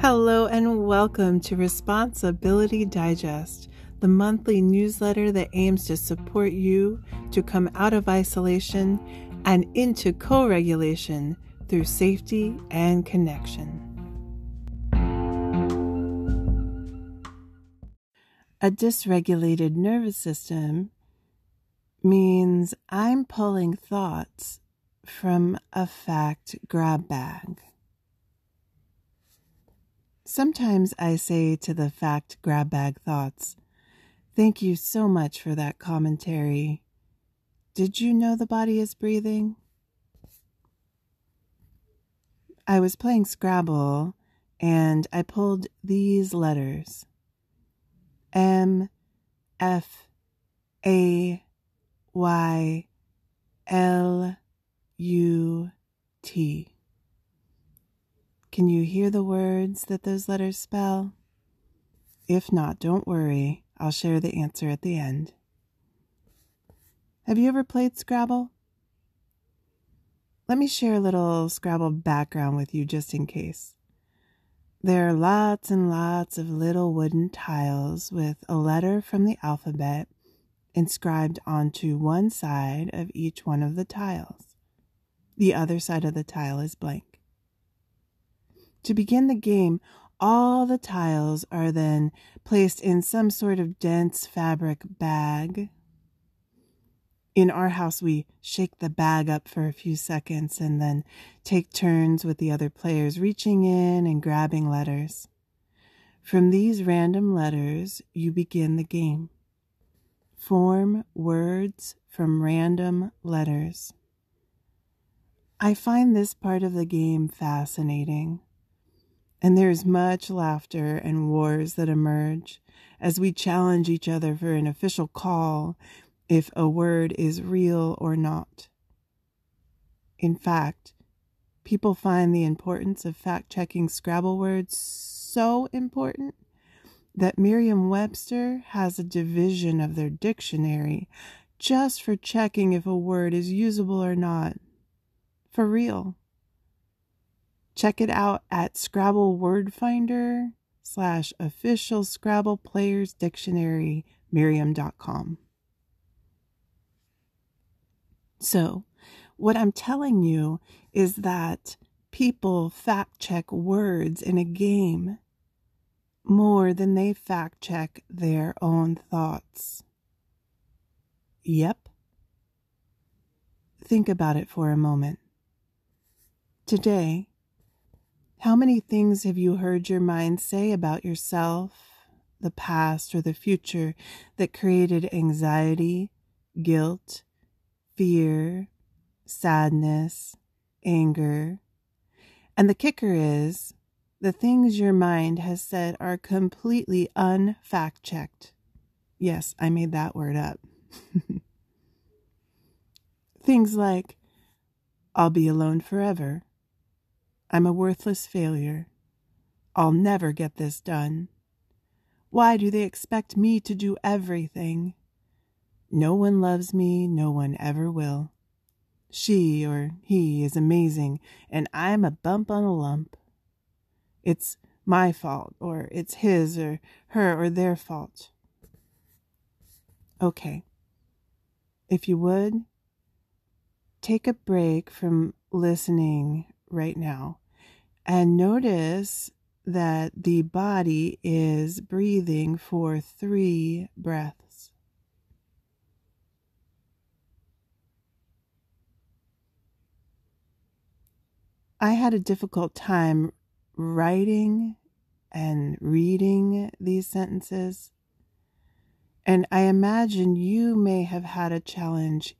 Hello, and welcome to Response Ability Digest, the monthly newsletter that aims to support you to come out of isolation and into co regulation through safety and connection. A dysregulated nervous system means I'm pulling thoughts from a fact grab bag. Sometimes I say to the fact grab bag thoughts, Thank you so much for that commentary. Did you know the body is breathing? I was playing Scrabble and I pulled these letters M, F, A, Y, L, U, T. Can you hear the words that those letters spell? If not, don't worry. I'll share the answer at the end. Have you ever played Scrabble? Let me share a little Scrabble background with you just in case. There are lots and lots of little wooden tiles with a letter from the alphabet inscribed onto one side of each one of the tiles. The other side of the tile is blank. To begin the game, all the tiles are then placed in some sort of dense fabric bag. In our house, we shake the bag up for a few seconds and then take turns with the other players reaching in and grabbing letters. From these random letters, you begin the game. Form words from random letters. I find this part of the game fascinating and there is much laughter and wars that emerge as we challenge each other for an official call if a word is real or not. In fact, people find the importance of fact checking Scrabble words so important that Merriam Webster has a division of their dictionary just for checking if a word is usable or not. For real. Check it out at Scrabble Word Finder slash official Scrabble Players Dictionary, Merriam.com. So, what I'm telling you is that people fact check words in a game more than they fact check their own thoughts. Yep. Think about it for a moment. Today, how many things have you heard your mind say about yourself, the past, or the future that created anxiety, guilt, fear, sadness, anger? And the kicker is the things your mind has said are completely unfact checked. Yes, I made that word up. things like, I'll be alone forever. I'm a worthless failure. I'll never get this done. Why do they expect me to do everything? No one loves me, no one ever will. She or he is amazing, and I'm a bump on a lump. It's my fault, or it's his or her or their fault. Okay. If you would, take a break from listening right now. And notice that the body is breathing for three breaths. I had a difficult time writing and reading these sentences, and I imagine you may have had a challenge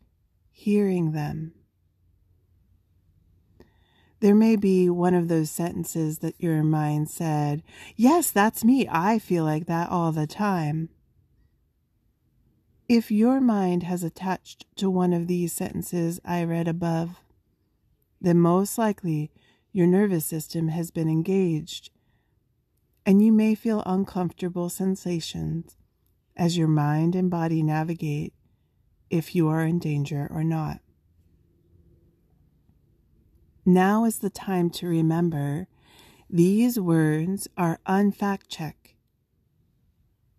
hearing them. There may be one of those sentences that your mind said, Yes, that's me. I feel like that all the time. If your mind has attached to one of these sentences I read above, then most likely your nervous system has been engaged, and you may feel uncomfortable sensations as your mind and body navigate if you are in danger or not. Now is the time to remember These words are unfact check.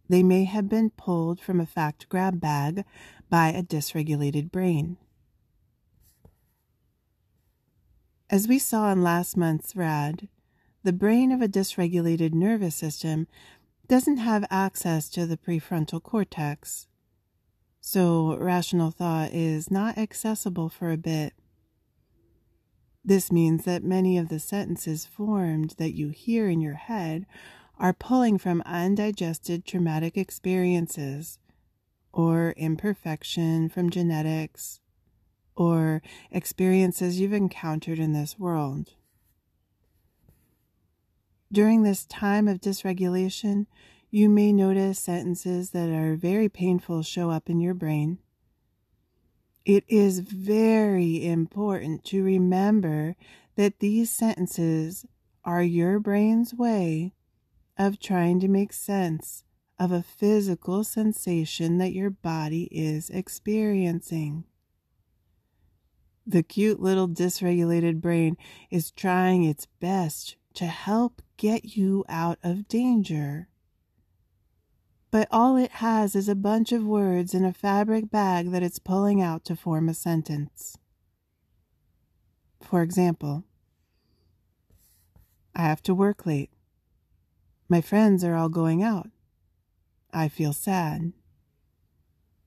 They may have been pulled from a fact grab bag by a dysregulated brain. As we saw in last month's RAD, the brain of a dysregulated nervous system doesn't have access to the prefrontal cortex, so rational thought is not accessible for a bit. This means that many of the sentences formed that you hear in your head are pulling from undigested traumatic experiences or imperfection from genetics or experiences you've encountered in this world. During this time of dysregulation, you may notice sentences that are very painful show up in your brain. It is very important to remember that these sentences are your brain's way of trying to make sense of a physical sensation that your body is experiencing. The cute little dysregulated brain is trying its best to help get you out of danger. But all it has is a bunch of words in a fabric bag that it's pulling out to form a sentence. For example, I have to work late. My friends are all going out. I feel sad.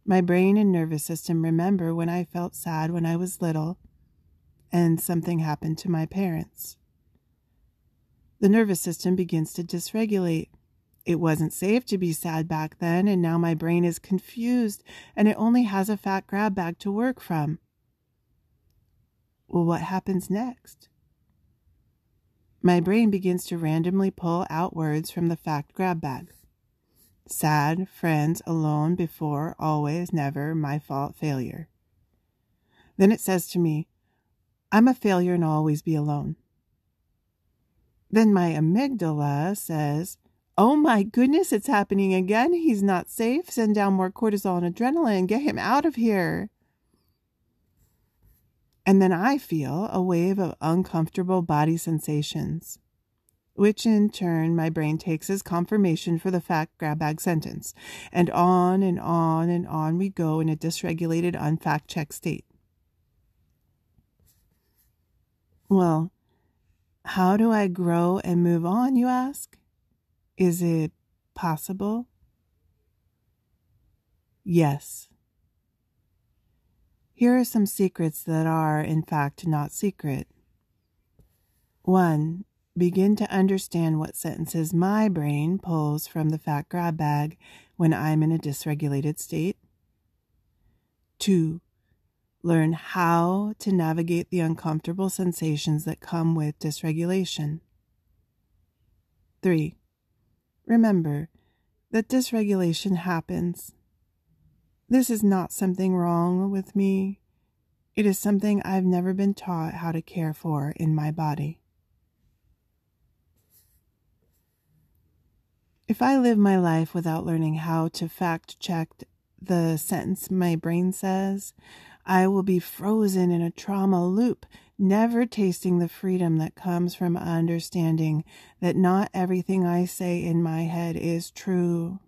My brain and nervous system remember when I felt sad when I was little and something happened to my parents. The nervous system begins to dysregulate. It wasn't safe to be sad back then, and now my brain is confused and it only has a fat grab bag to work from. Well, what happens next? My brain begins to randomly pull out words from the fact grab bag. Sad, friends, alone, before, always, never, my fault, failure. Then it says to me, I'm a failure and I'll always be alone. Then my amygdala says, Oh my goodness, it's happening again. He's not safe. Send down more cortisol and adrenaline. Get him out of here. And then I feel a wave of uncomfortable body sensations which in turn my brain takes as confirmation for the fact grab bag sentence. And on and on and on we go in a dysregulated, unfact check state. Well, how do I grow and move on, you ask? Is it possible? Yes. Here are some secrets that are, in fact, not secret. One, begin to understand what sentences my brain pulls from the fat grab bag when I'm in a dysregulated state. Two, learn how to navigate the uncomfortable sensations that come with dysregulation. Three, remember that dysregulation happens. This is not something wrong with me. It is something I've never been taught how to care for in my body. If I live my life without learning how to fact check the sentence my brain says, I will be frozen in a trauma loop, never tasting the freedom that comes from understanding that not everything I say in my head is true.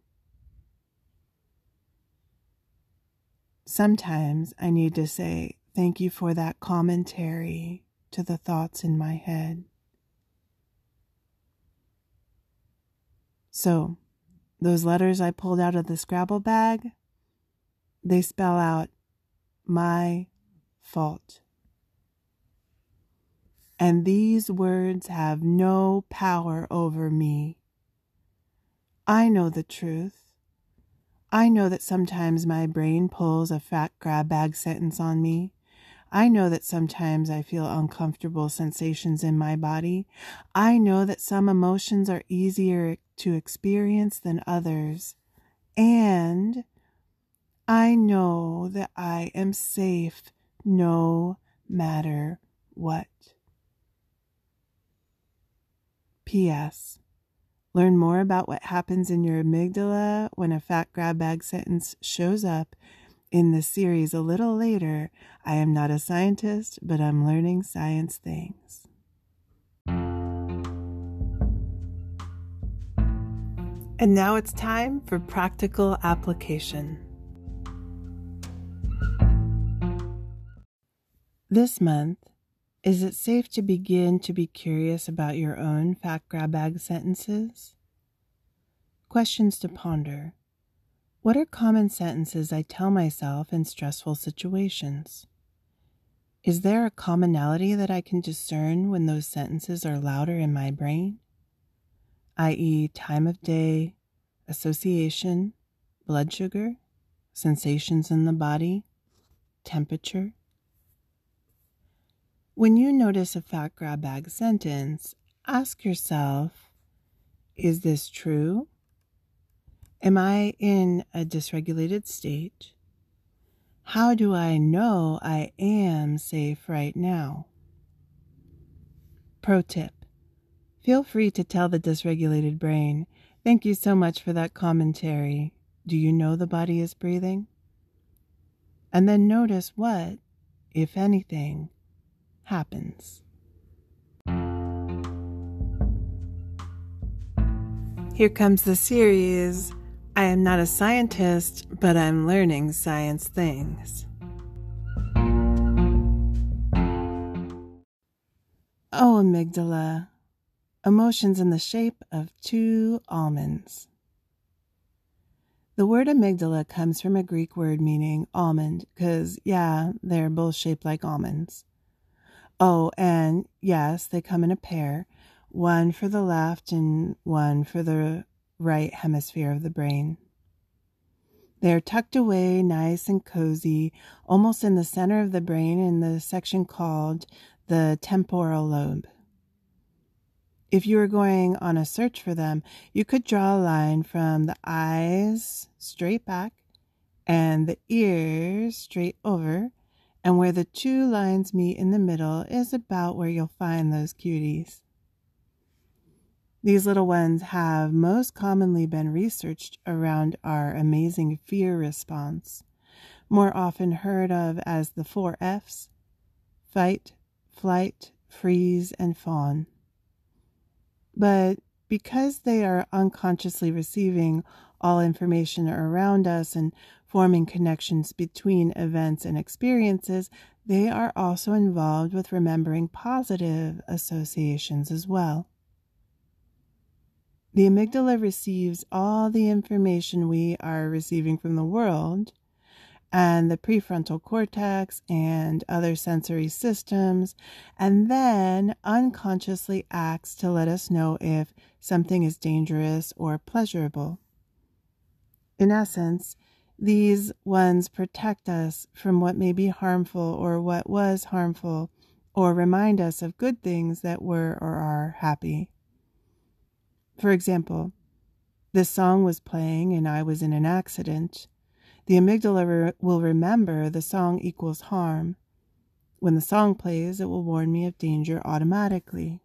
Sometimes I need to say, Thank you for that commentary to the thoughts in my head. So, those letters I pulled out of the Scrabble bag, they spell out my fault. And these words have no power over me. I know the truth. I know that sometimes my brain pulls a fat grab bag sentence on me. I know that sometimes I feel uncomfortable sensations in my body. I know that some emotions are easier to experience than others. And I know that I am safe no matter what. P.S. Learn more about what happens in your amygdala when a fat grab bag sentence shows up in the series a little later, I am not a scientist, but I'm learning science things. And now it's time for practical application. This month, is it safe to begin to be curious about your own fact grab bag sentences? Questions to ponder. What are common sentences I tell myself in stressful situations? Is there a commonality that I can discern when those sentences are louder in my brain? i.e., time of day, association, blood sugar, sensations in the body, temperature. When you notice a fat grab bag sentence, ask yourself Is this true? Am I in a dysregulated state? How do I know I am safe right now? Pro tip Feel free to tell the dysregulated brain, Thank you so much for that commentary. Do you know the body is breathing? And then notice what, if anything, happens. Here comes the series. I am not a scientist, but I'm learning science things. Oh, amygdala, emotions in the shape of two almonds. The word amygdala comes from a Greek word meaning almond, because, yeah, they're both shaped like almonds. Oh, and yes, they come in a pair, one for the left and one for the right hemisphere of the brain. They are tucked away nice and cozy, almost in the center of the brain in the section called the temporal lobe. If you were going on a search for them, you could draw a line from the eyes straight back and the ears straight over and where the two lines meet in the middle is about where you'll find those cuties. These little ones have most commonly been researched around our amazing fear response, more often heard of as the four F's fight, flight, freeze, and fawn. But because they are unconsciously receiving all information around us and forming connections between events and experiences, they are also involved with remembering positive associations as well. The amygdala receives all the information we are receiving from the world, and the prefrontal cortex and other sensory systems, and then unconsciously acts to let us know if something is dangerous or pleasurable. In essence, these ones protect us from what may be harmful or what was harmful, or remind us of good things that were or are happy. For example, this song was playing and I was in an accident. The amygdala re- will remember the song equals harm. When the song plays, it will warn me of danger automatically.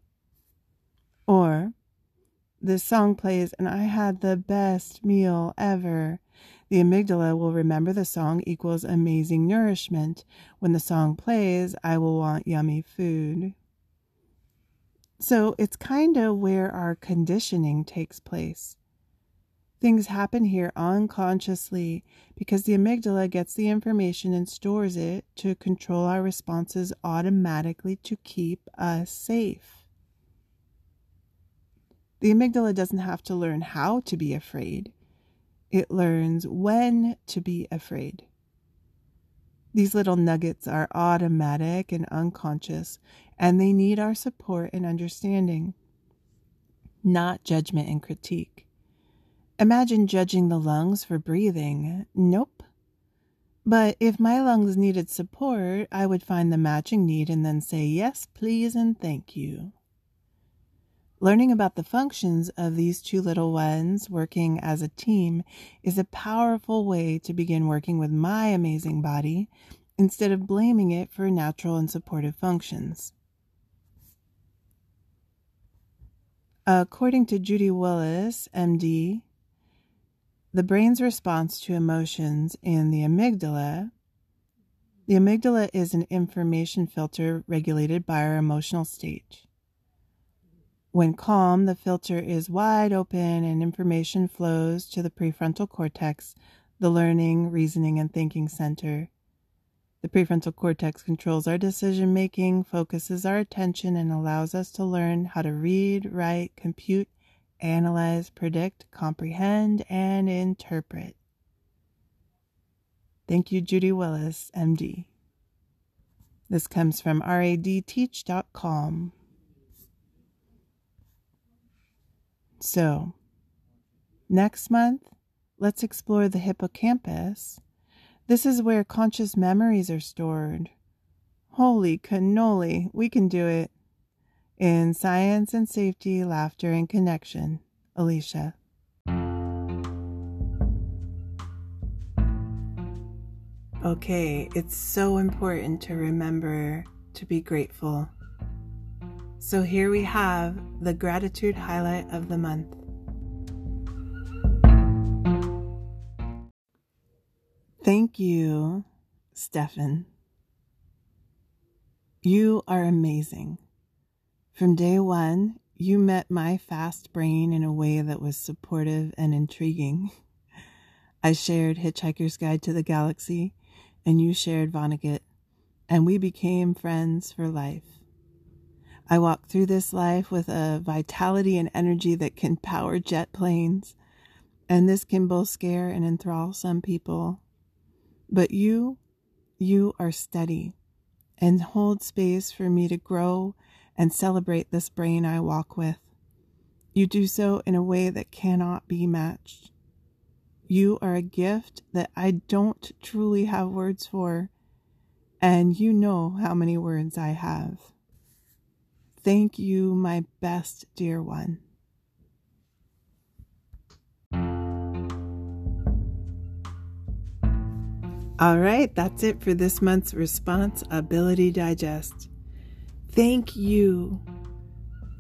Or, this song plays and I had the best meal ever. The amygdala will remember the song equals amazing nourishment. When the song plays, I will want yummy food. So it's kind of where our conditioning takes place. Things happen here unconsciously because the amygdala gets the information and stores it to control our responses automatically to keep us safe. The amygdala doesn't have to learn how to be afraid, it learns when to be afraid. These little nuggets are automatic and unconscious, and they need our support and understanding, not judgment and critique. Imagine judging the lungs for breathing. Nope. But if my lungs needed support, I would find the matching need and then say yes, please, and thank you. Learning about the functions of these two little ones working as a team is a powerful way to begin working with my amazing body instead of blaming it for natural and supportive functions. According to Judy Willis, MD, the brain's response to emotions in the amygdala. The amygdala is an information filter regulated by our emotional state. When calm, the filter is wide open and information flows to the prefrontal cortex, the learning, reasoning, and thinking center. The prefrontal cortex controls our decision making, focuses our attention, and allows us to learn how to read, write, compute, analyze, predict, comprehend, and interpret. Thank you, Judy Willis, MD. This comes from radteach.com. So, next month, let's explore the hippocampus. This is where conscious memories are stored. Holy cannoli, we can do it. In science and safety, laughter and connection, Alicia. Okay, it's so important to remember to be grateful. So here we have the gratitude highlight of the month. Thank you, Stefan. You are amazing. From day one, you met my fast brain in a way that was supportive and intriguing. I shared Hitchhiker's Guide to the Galaxy, and you shared Vonnegut, and we became friends for life. I walk through this life with a vitality and energy that can power jet planes, and this can both scare and enthrall some people. But you, you are steady and hold space for me to grow and celebrate this brain I walk with. You do so in a way that cannot be matched. You are a gift that I don't truly have words for, and you know how many words I have. Thank you, my best dear one. All right, that's it for this month's Response Ability Digest. Thank you.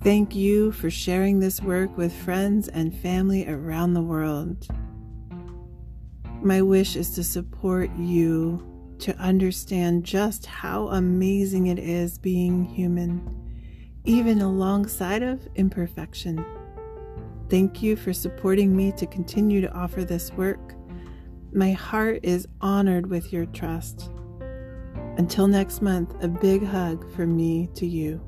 Thank you for sharing this work with friends and family around the world. My wish is to support you to understand just how amazing it is being human even alongside of imperfection. Thank you for supporting me to continue to offer this work. My heart is honored with your trust. Until next month, a big hug from me to you,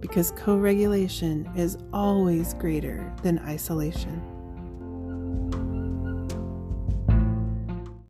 because co regulation is always greater than isolation.